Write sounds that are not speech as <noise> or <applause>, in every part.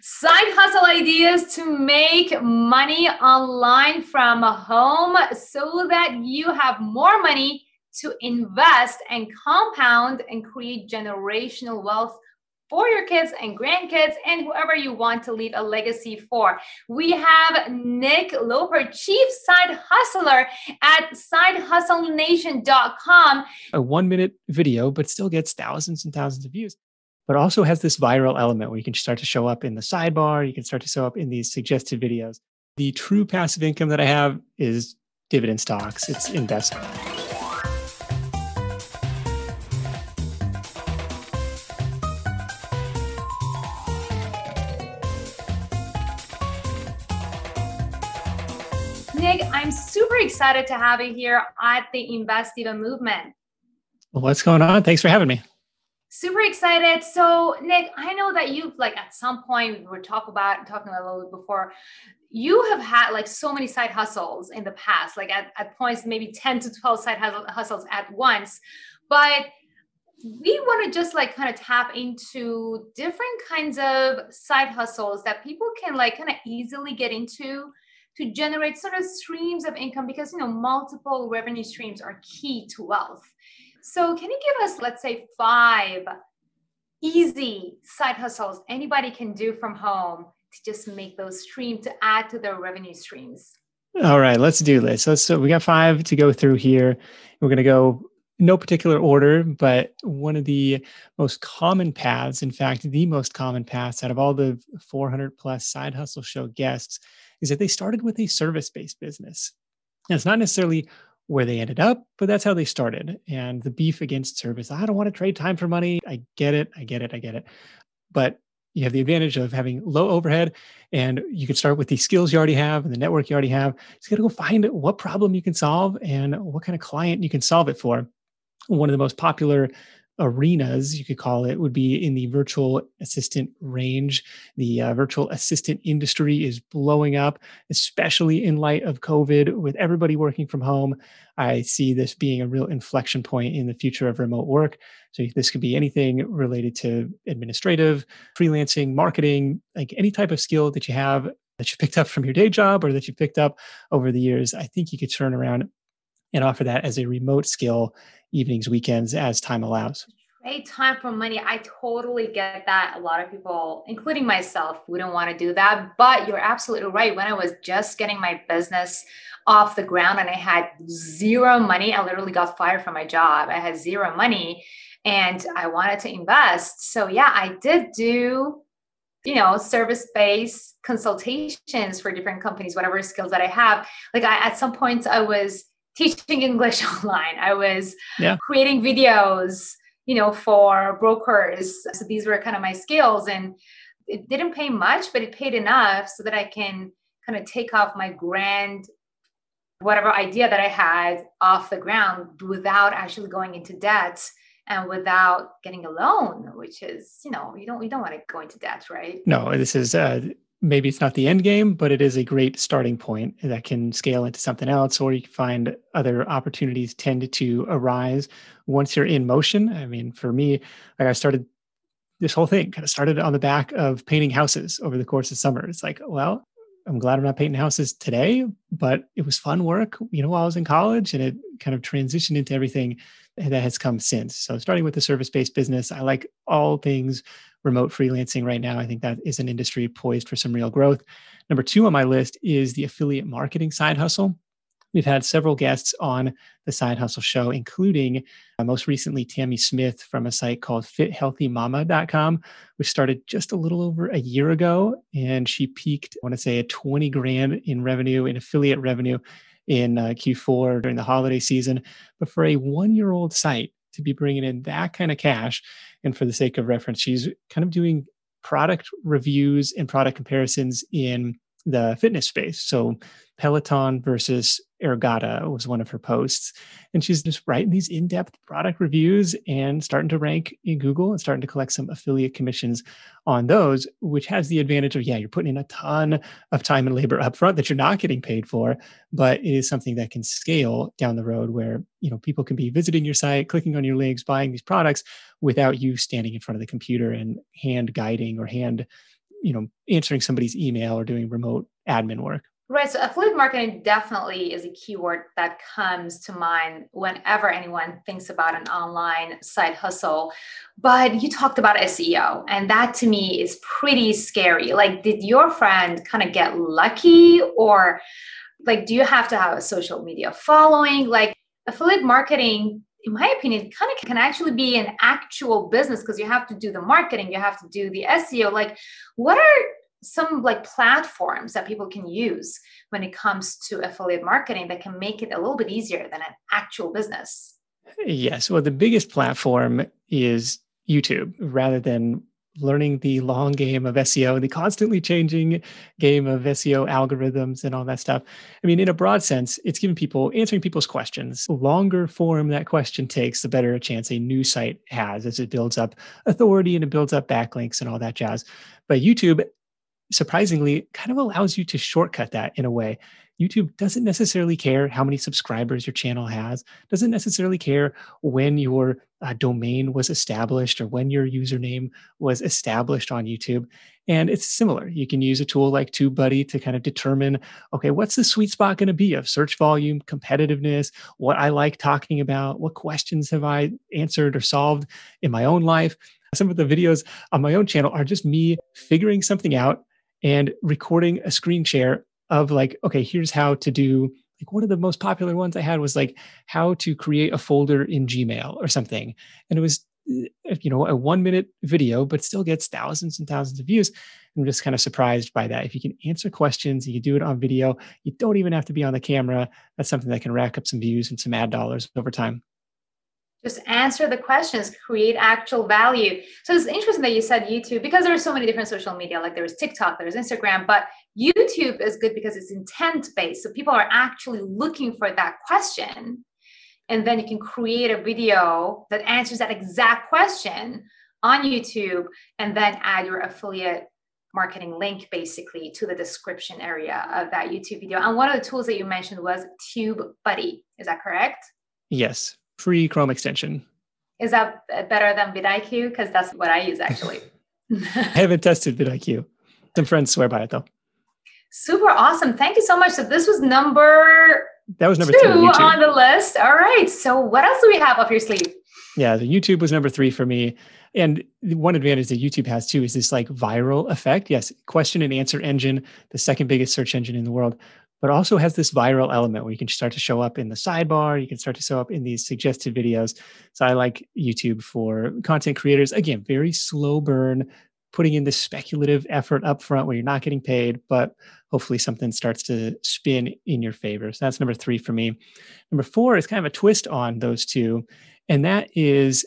Side hustle ideas to make money online from home so that you have more money to invest and compound and create generational wealth for your kids and grandkids and whoever you want to leave a legacy for. We have Nick Loper, Chief Side Hustler at sidehustlenation.com. A one minute video, but still gets thousands and thousands of views but also has this viral element where you can start to show up in the sidebar, you can start to show up in these suggested videos. The true passive income that I have is dividend stocks, it's investment. Nick, I'm super excited to have you here at the Invest Diva movement. Well, what's going on? Thanks for having me super excited. So nick i know that you've like at some point we were talk about talking about a little bit before you have had like so many side hustles in the past like at, at points maybe 10 to 12 side hustles at once. But we want to just like kind of tap into different kinds of side hustles that people can like kind of easily get into to generate sort of streams of income because you know multiple revenue streams are key to wealth so, can you give us, let's say, five easy side hustles anybody can do from home to just make those stream to add to their revenue streams? All right, let's do this. So, so we got five to go through here. We're going to go no particular order, but one of the most common paths, in fact, the most common paths out of all the 400 plus side hustle show guests, is that they started with a service based business. And it's not necessarily where they ended up, but that's how they started. And the beef against service, I don't want to trade time for money. I get it. I get it. I get it. But you have the advantage of having low overhead and you can start with the skills you already have and the network you already have. Just got to go find what problem you can solve and what kind of client you can solve it for. One of the most popular arenas, you could call it, would be in the virtual assistant range. The uh, virtual assistant industry is blowing up, especially in light of COVID, with everybody working from home. I see this being a real inflection point in the future of remote work. So, this could be anything related to administrative, freelancing, marketing, like any type of skill that you have that you picked up from your day job or that you picked up over the years. I think you could turn around and offer that as a remote skill evenings, weekends as time allows. Trade time for money. I totally get that. A lot of people, including myself, wouldn't want to do that. But you're absolutely right. When I was just getting my business off the ground and I had zero money, I literally got fired from my job. I had zero money and I wanted to invest. So, yeah, I did do you know service based consultations for different companies whatever skills that i have like I, at some points i was teaching English <laughs> online. I was yeah. creating videos, you know, for brokers. So these were kind of my skills and it didn't pay much, but it paid enough so that I can kind of take off my grand whatever idea that I had off the ground without actually going into debt and without getting a loan, which is, you know, you don't you don't want to go into debt, right? No, this is uh maybe it's not the end game, but it is a great starting point that can scale into something else, or you can find other opportunities tend to arise once you're in motion. I mean, for me, like I started this whole thing kind of started on the back of painting houses over the course of summer. It's like, well, I'm glad I'm not painting houses today, but it was fun work, you know, while I was in college and it kind of transitioned into everything that has come since. So starting with the service-based business, I like all things remote freelancing right now. I think that is an industry poised for some real growth. Number two on my list is the affiliate marketing side hustle. We've had several guests on the Side Hustle Show, including uh, most recently Tammy Smith from a site called fithealthymama.com, which started just a little over a year ago. And she peaked, I want to say, at 20 grand in revenue, in affiliate revenue in uh, Q4 during the holiday season. But for a one year old site, to be bringing in that kind of cash. And for the sake of reference, she's kind of doing product reviews and product comparisons in the fitness space. So Peloton versus Ergatta was one of her posts. And she's just writing these in depth product reviews and starting to rank in Google and starting to collect some affiliate commissions on those, which has the advantage of, yeah, you're putting in a ton of time and labor upfront that you're not getting paid for, but it is something that can scale down the road where, you know, people can be visiting your site, clicking on your links, buying these products without you standing in front of the computer and hand guiding or hand you know, answering somebody's email or doing remote admin work. Right. So affiliate marketing definitely is a keyword that comes to mind whenever anyone thinks about an online side hustle. But you talked about SEO, and that to me is pretty scary. Like, did your friend kind of get lucky, or like, do you have to have a social media following? Like, affiliate marketing in my opinion, kind of can actually be an actual business because you have to do the marketing, you have to do the SEO. Like, what are some like platforms that people can use when it comes to affiliate marketing that can make it a little bit easier than an actual business? Yes. Well, the biggest platform is YouTube rather than learning the long game of SEO, the constantly changing game of SEO algorithms and all that stuff. I mean, in a broad sense, it's giving people answering people's questions. The longer form that question takes, the better a chance a new site has as it builds up authority and it builds up backlinks and all that jazz. But YouTube surprisingly kind of allows you to shortcut that in a way. YouTube doesn't necessarily care how many subscribers your channel has, doesn't necessarily care when your uh, domain was established or when your username was established on YouTube. And it's similar. You can use a tool like TubeBuddy to kind of determine okay, what's the sweet spot going to be of search volume, competitiveness, what I like talking about, what questions have I answered or solved in my own life. Some of the videos on my own channel are just me figuring something out and recording a screen share of like, okay, here's how to do like one of the most popular ones I had was like how to create a folder in Gmail or something. And it was, uh, you know, a one minute video, but still gets thousands and thousands of views. I'm just kind of surprised by that. If you can answer questions, you can do it on video, you don't even have to be on the camera. That's something that can rack up some views and some ad dollars over time just answer the questions create actual value. So it's interesting that you said youtube because there are so many different social media like there's tiktok there's instagram but youtube is good because it's intent based so people are actually looking for that question and then you can create a video that answers that exact question on youtube and then add your affiliate marketing link basically to the description area of that youtube video. And one of the tools that you mentioned was tube buddy is that correct? Yes free Chrome extension. Is that better than vidIQ? Because that's what I use actually. <laughs> I haven't tested vidIQ. Some friends swear by it though. Super awesome. Thank you so much. So this was number that was number two on the list. All right. So what else do we have up your sleeve? Yeah, the YouTube was number three for me. And one advantage that YouTube has too is this like viral effect. Yes, question and answer engine, the second biggest search engine in the world but also has this viral element where you can start to show up in the sidebar. You can start to show up in these suggested videos. So I like YouTube for content creators. Again, very slow burn, putting in this speculative effort up front where you're not getting paid, but hopefully something starts to spin in your favor. So that's number three for me. Number four is kind of a twist on those two, and that is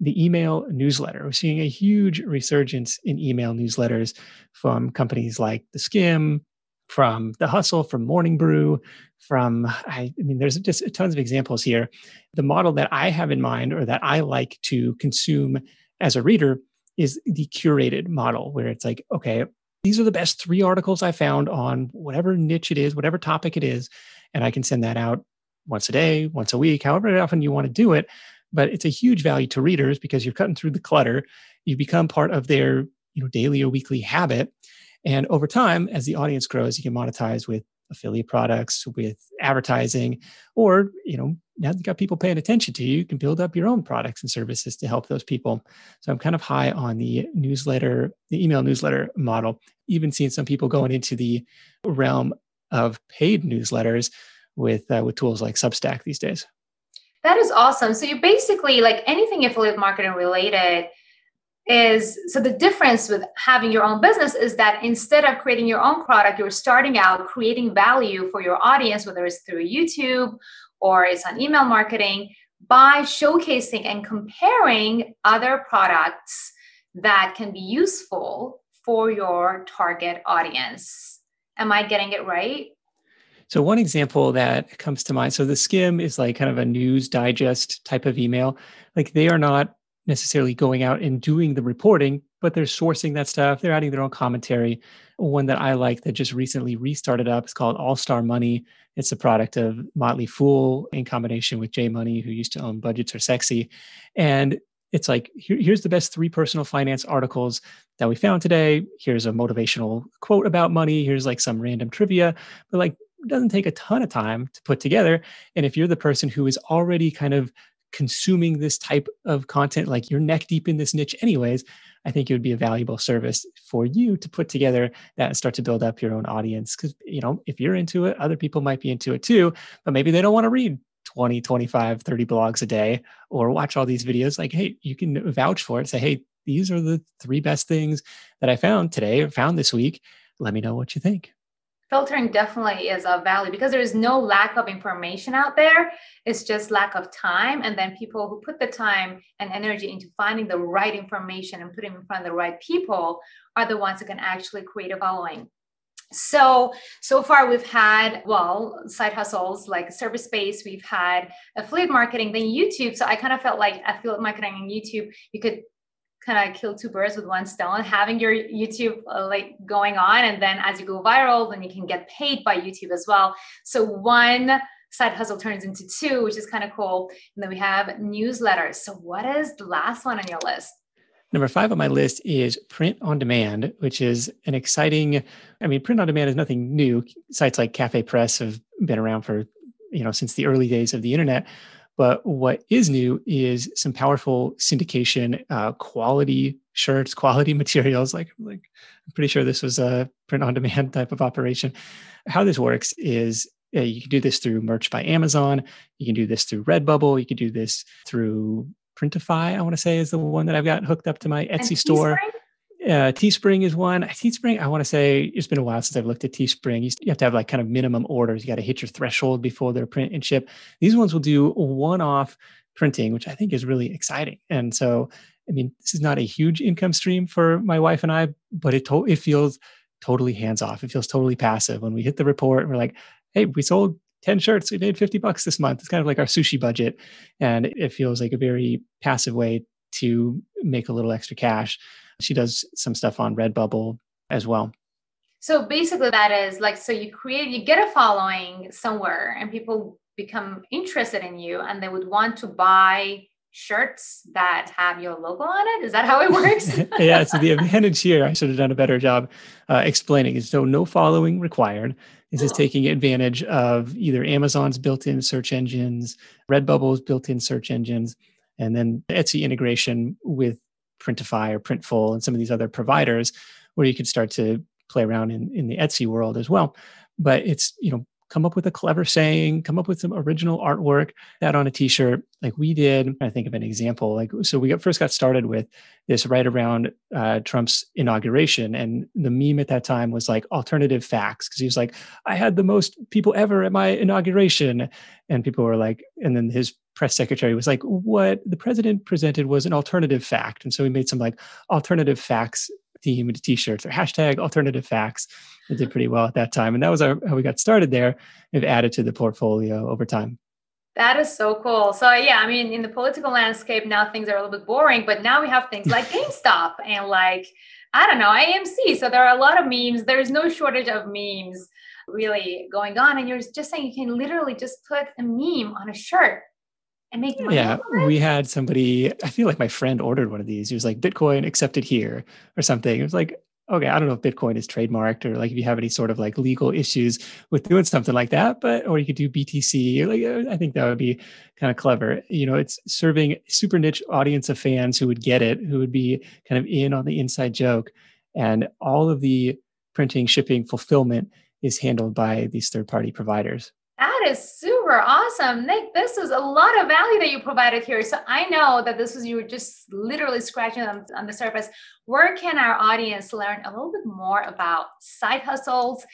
the email newsletter. We're seeing a huge resurgence in email newsletters from companies like The Skimm, from the hustle, from Morning Brew, from I, I, mean, there's just tons of examples here. The model that I have in mind, or that I like to consume as a reader, is the curated model, where it's like, okay, these are the best three articles I found on whatever niche it is, whatever topic it is, and I can send that out once a day, once a week, however often you want to do it. But it's a huge value to readers because you're cutting through the clutter. You become part of their you know daily or weekly habit and over time, as the audience grows, you can monetize with affiliate products, with advertising, or you know, now you've got people paying attention to you, you can build up your own products and services to help those people. So I'm kind of high on the newsletter, the email newsletter model. Even seeing some people going into the realm of paid newsletters with uh, with tools like Substack these days. That is awesome. So you basically like anything affiliate marketing related is so the difference with having your own business is that instead of creating your own product you're starting out creating value for your audience whether it's through youtube or it's on email marketing by showcasing and comparing other products that can be useful for your target audience. Am i getting it right? So one example that comes to mind so the Skimm is like kind of a news digest type of email. Like they are not necessarily going out and doing the reporting, but they're sourcing that stuff. They're adding their own commentary. One that I like that just recently restarted up is called All Star Money. It's a product of Motley Fool in combination with J Money, who used to own Budgets Are Sexy. And it's like here, here's the best three personal finance articles that we found today here's a motivational quote about money here's like some random trivia but like doesn't take a ton of time to put together and if you're the person who is already kind of consuming this type of content like you're neck deep in this niche anyways i think it would be a valuable service for you to put together that and start to build up your own audience. Because you know if you're into it other people might be into it too but maybe they don't want to read 20 25 30 blogs a day or watch all these videos like hey you can vouch for it say hey these are the three best things that i found today or found this week. Let me know what you think filtering definitely is of value because there is no lack of information out there. It's just lack of time and then people who put the time and energy into finding the right information and putting in front of the right people are the ones that can actually create a following. So so far we've had well side hustles like service space we've had affiliate marketing then youtube. So i kind of felt like affiliate marketing and youtube you could kind of kill two birds with one stone having your youtube uh, like going on and then as you go viral then you can get paid by youtube as well so one side hustle turns into two which is kind of cool and then we have newsletters so what is the last one on your list Number five on my list is print on demand, which is an exciting. I mean, print on demand is nothing new. Sites like Cafe Press have been around for, you know, since the early days of the internet. But what is new is some powerful syndication, uh, quality shirts, <laughs> quality materials. Like, like I'm pretty sure this was a print on demand <laughs> type of operation. How this works is yeah, you can do this through merch by Amazon. You can do this through Redbubble. You can do this through Printify, I want to say, is the one that I've got hooked up to my Etsy store. Uh, Teespring is one. Teespring, I want to say it's been a while since I've looked at Teespring. You, have to have like kind of minimum orders. You got to hit your threshold before they're print and ship. These ones will do one-off printing, which I think is really exciting. And so, I mean, this is not a huge income stream for my wife and I, but it to- it feels totally hands off. It feels totally passive. When we hit the report, we're like, "Hey, we sold 10 shirts. We made 50 bucks this month. It's kind of like our sushi budget. And it feels like a very passive way to make a little extra cash. She does some stuff on Redbubble as well. So basically, that is like, so you create, you get a following somewhere and people become interested in you and they would want to buy shirts that have your logo on it? Is that how it works? <laughs> yeah. So the advantage here, I should have done a better job uh, explaining is so no following required. This is taking advantage of either Amazon's built-in search engines, Redbubble's built-in search engines, and then Etsy integration with Printify or Printful and some of these other providers where you could start to play around in, in the Etsy world as well. But it's, you know, come up with a clever saying, come up with some original artwork that on a t-shirt like we did. I think of an example. Like, so we got, first got started with this right around uh, Trump's inauguration. And the meme at that time was like alternative facts. Cause he was like, I had the most people ever at my inauguration. And people were like, and then his press secretary was like, what the president presented was an alternative fact. And so we made some like alternative facts themed t-shirts or hashtag alternative facts. It did pretty well at that time. And that was our, how we got started there. And added to the portfolio over time. That is so cool. So yeah i mean in the political landscape now things are a little bit boring but now we have things like <laughs> gamestop and like i don't know amc so there are a lot of memes. There's no shortage of memes really going on. And you're just saying you can literally just put a meme on a shirt and make money. Yeah, we had somebody. I feel like my friend ordered one of these. He was like Bitcoin accepted here or something. It was like, okay, I don't know if Bitcoin is trademarked or like if you have any sort of like legal issues with doing something like that, but or you could do BTC. Like uh, I think that would be kind of clever. You know, it's serving a super niche audience of fans who would get it, who would be kind of in on the inside joke, and all of the printing, shipping, fulfillment is handled by these third party providers. Super awesome. Nick, this is a lot of value that you provided here. So I know that this was you were just literally scratching on, on the surface. Where can our audience learn a little bit more about side hustles?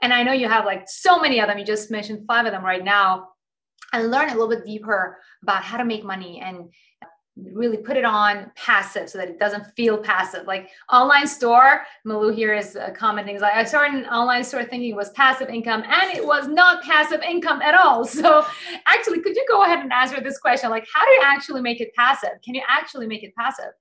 And I know you have like so many of them. You just mentioned five of them right now. And learn a little bit deeper about how to make money and really put it on passive so that it doesn't feel passive. Like online store, Malu here is commenting, like I started an online store thinking it was passive income and it was not passive income at all. <laughs> So actually, could you go ahead and answer this question? Like, how do you actually make it passive? Can you actually make it passive?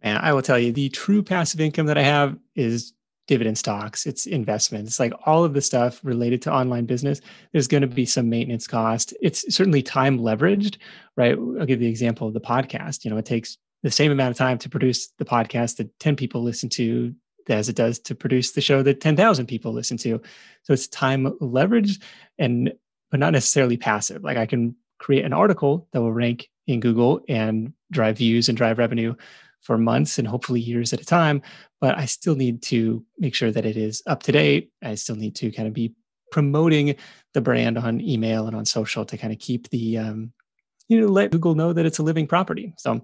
And I will tell you, the true passive income that I have is dividend stocks, it's investments, like all of the stuff related to online business, there's going to be some maintenance cost. It's certainly time leveraged, right? I'll give the example of the podcast. You know, it takes the same amount of time to produce the podcast that 10 people listen to as it does to produce the show that 10,000 people listen to. So it's time leveraged and but not necessarily passive. Like I can create an article that will rank in Google and drive views and drive revenue for months and hopefully years at a time, but I still need to make sure that it is up to date. I still need to kind of be promoting the brand on email and on social to kind of keep the um, you know let Google know that it's a living property. So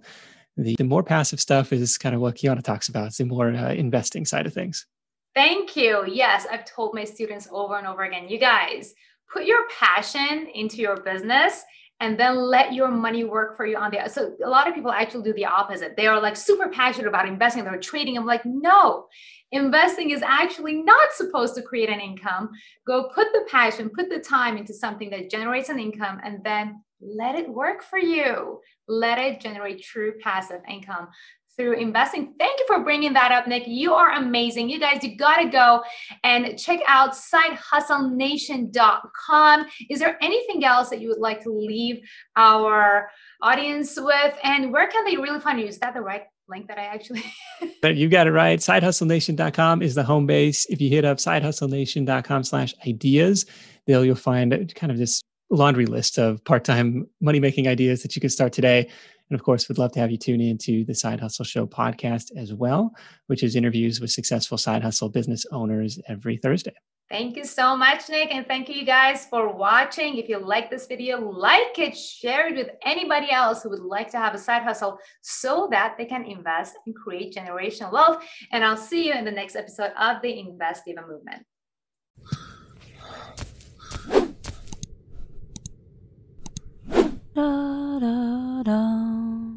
the, the more passive stuff is kind of what Kiana talks about. It's the more uh, investing side of things. Thank you. Yes, I've told my students over and over again, you guys put your passion into your business and then let your money work for you on the so a lot of people actually do the opposite. They are like super passionate about investing. They're trading. I'm like no investing is actually not supposed to create an income. Go put the passion put the time into something that generates an income and then let it work for you. Let it generate true passive income through investing. Thank you for bringing that up, Nick. You are amazing. You guys, you got to go and check out sidehustlenation.com. Is there anything else that you would like to leave our audience with? And where can they really find you? Is that the right link that I actually. <laughs> you got it right. Sidehustlenation.com is the home base. If you hit up sidehustlenation.com slash ideas, there you'll find kind of this laundry list of part-time money-making ideas that you can start today. And of course, we'd love to have you tune into the Side Hustle Show podcast as well, which is interviews with successful side hustle business owners every Thursday. Thank you so much, Nick. And thank you guys for watching. If you like this video, like it, share it with anybody else who would like to have a side hustle so that they can invest and create generational wealth. And I'll see you in the next episode of the Invest Diva Movement. 啦啦啦。